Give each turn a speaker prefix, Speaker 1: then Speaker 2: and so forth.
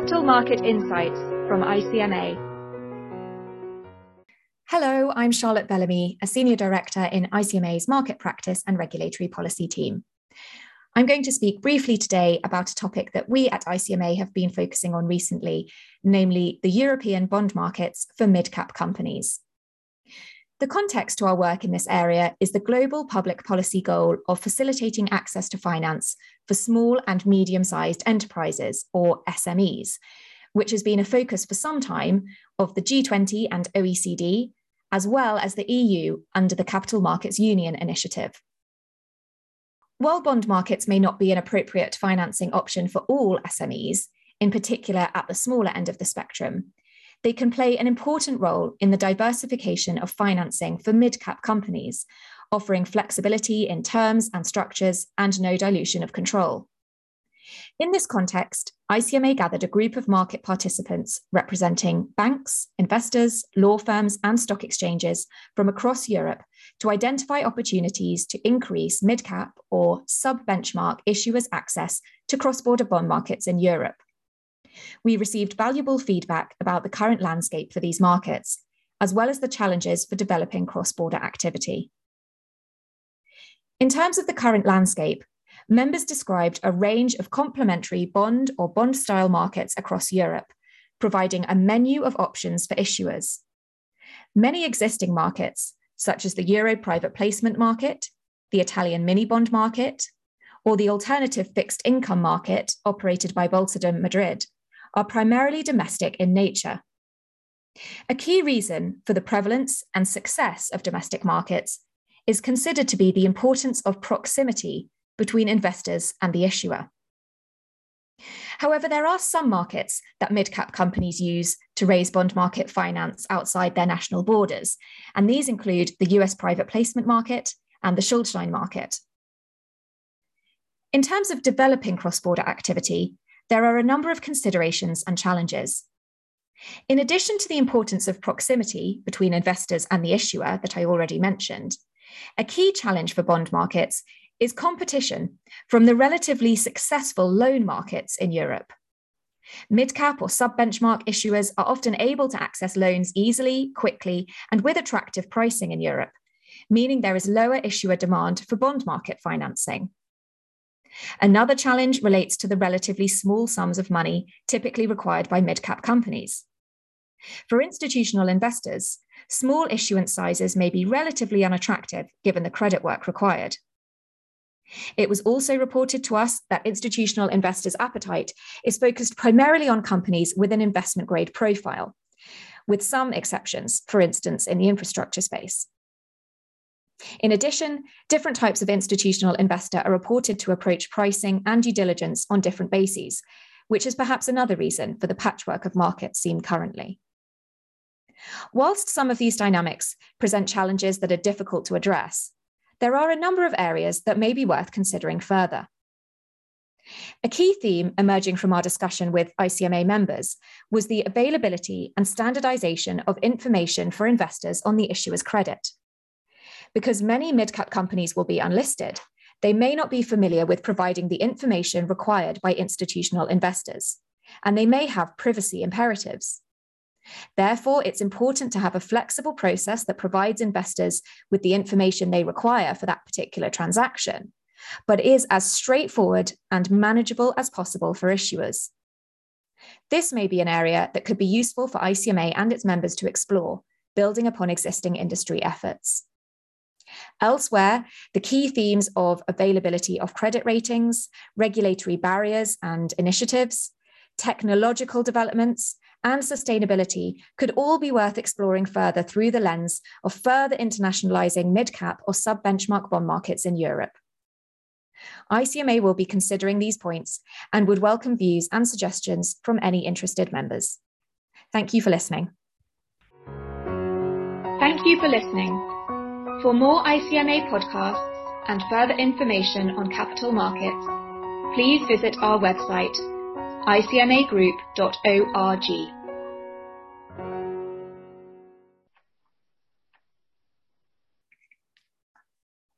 Speaker 1: Capital Market Insights from ICMA.
Speaker 2: Hello, I'm Charlotte Bellamy, a Senior Director in ICMA's Market Practice and Regulatory Policy team. I'm going to speak briefly today about a topic that we at ICMA have been focusing on recently, namely the European bond markets for mid cap companies. The context to our work in this area is the global public policy goal of facilitating access to finance for small and medium sized enterprises, or SMEs, which has been a focus for some time of the G20 and OECD, as well as the EU under the Capital Markets Union initiative. While bond markets may not be an appropriate financing option for all SMEs, in particular at the smaller end of the spectrum, they can play an important role in the diversification of financing for mid cap companies, offering flexibility in terms and structures and no dilution of control. In this context, ICMA gathered a group of market participants representing banks, investors, law firms, and stock exchanges from across Europe to identify opportunities to increase mid cap or sub benchmark issuers' access to cross border bond markets in Europe. We received valuable feedback about the current landscape for these markets, as well as the challenges for developing cross border activity. In terms of the current landscape, members described a range of complementary bond or bond style markets across Europe, providing a menu of options for issuers. Many existing markets, such as the Euro private placement market, the Italian mini bond market, or the alternative fixed income market operated by Bolsa de Madrid, are primarily domestic in nature. A key reason for the prevalence and success of domestic markets is considered to be the importance of proximity between investors and the issuer. However, there are some markets that mid cap companies use to raise bond market finance outside their national borders, and these include the US private placement market and the Schuldschein market. In terms of developing cross border activity, there are a number of considerations and challenges. In addition to the importance of proximity between investors and the issuer that I already mentioned, a key challenge for bond markets is competition from the relatively successful loan markets in Europe. Mid-cap or sub-benchmark issuers are often able to access loans easily, quickly, and with attractive pricing in Europe, meaning there is lower issuer demand for bond market financing. Another challenge relates to the relatively small sums of money typically required by mid cap companies. For institutional investors, small issuance sizes may be relatively unattractive given the credit work required. It was also reported to us that institutional investors' appetite is focused primarily on companies with an investment grade profile, with some exceptions, for instance, in the infrastructure space. In addition, different types of institutional investor are reported to approach pricing and due diligence on different bases, which is perhaps another reason for the patchwork of markets seen currently. Whilst some of these dynamics present challenges that are difficult to address, there are a number of areas that may be worth considering further. A key theme emerging from our discussion with ICMA members was the availability and standardization of information for investors on the issuer's credit. Because many mid cap companies will be unlisted, they may not be familiar with providing the information required by institutional investors, and they may have privacy imperatives. Therefore, it's important to have a flexible process that provides investors with the information they require for that particular transaction, but is as straightforward and manageable as possible for issuers. This may be an area that could be useful for ICMA and its members to explore, building upon existing industry efforts. Elsewhere, the key themes of availability of credit ratings, regulatory barriers and initiatives, technological developments, and sustainability could all be worth exploring further through the lens of further internationalizing mid cap or sub benchmark bond markets in Europe. ICMA will be considering these points and would welcome views and suggestions from any interested members. Thank you for listening.
Speaker 1: Thank you for listening. For more ICMA podcasts and further information on capital markets, please visit our website, icmagroup.org.